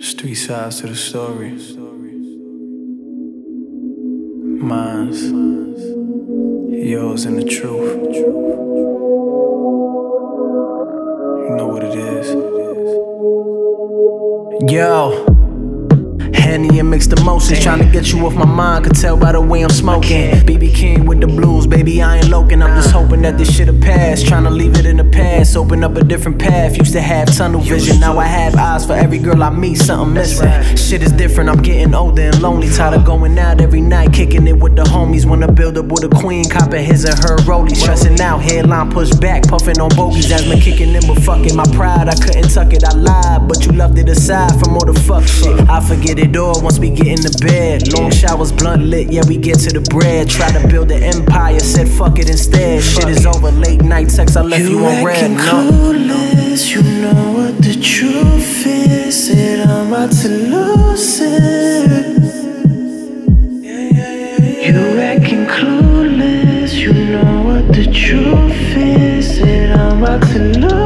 Three sides to the story. Mine's, yours, and the truth. You know what it is. Yo. Henny and mixed emotions, trying to get you off my mind. Could tell by the way I'm smoking. BB King with the I ain't loking. I'm just hoping that this shit'll pass. Trying to leave it in the past, open up a different path. Used to have tunnel vision, now I have eyes for every girl I meet. Something missing. Shit is different, I'm getting older and lonely. Tired of going out every night, kicking it with the homies. Wanna build up with a queen, copping his and her rollies. Stressing out, headline pushed back, puffing on bogeys. Asthma kicking in, but fucking my pride. I couldn't tuck it, I lied, but you left it aside from all the fuck shit. I forget it all once we get in the bed. Long showers, blunt lit, yeah, we get to the bread. Try to build an empire, said fuck it instead. Shit is over, late night text, I left you, on red. No. clueless, you know what the truth is. Said I'm about to lose it. You acting clueless, you know what the truth is. Said I'm about to lose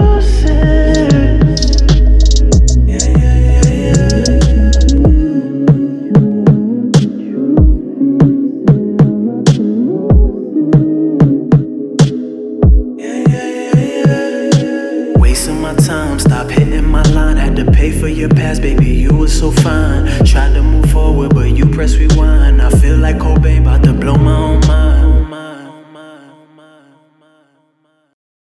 time, stop hitting my line. Had to pay for your past, baby, you were so fine.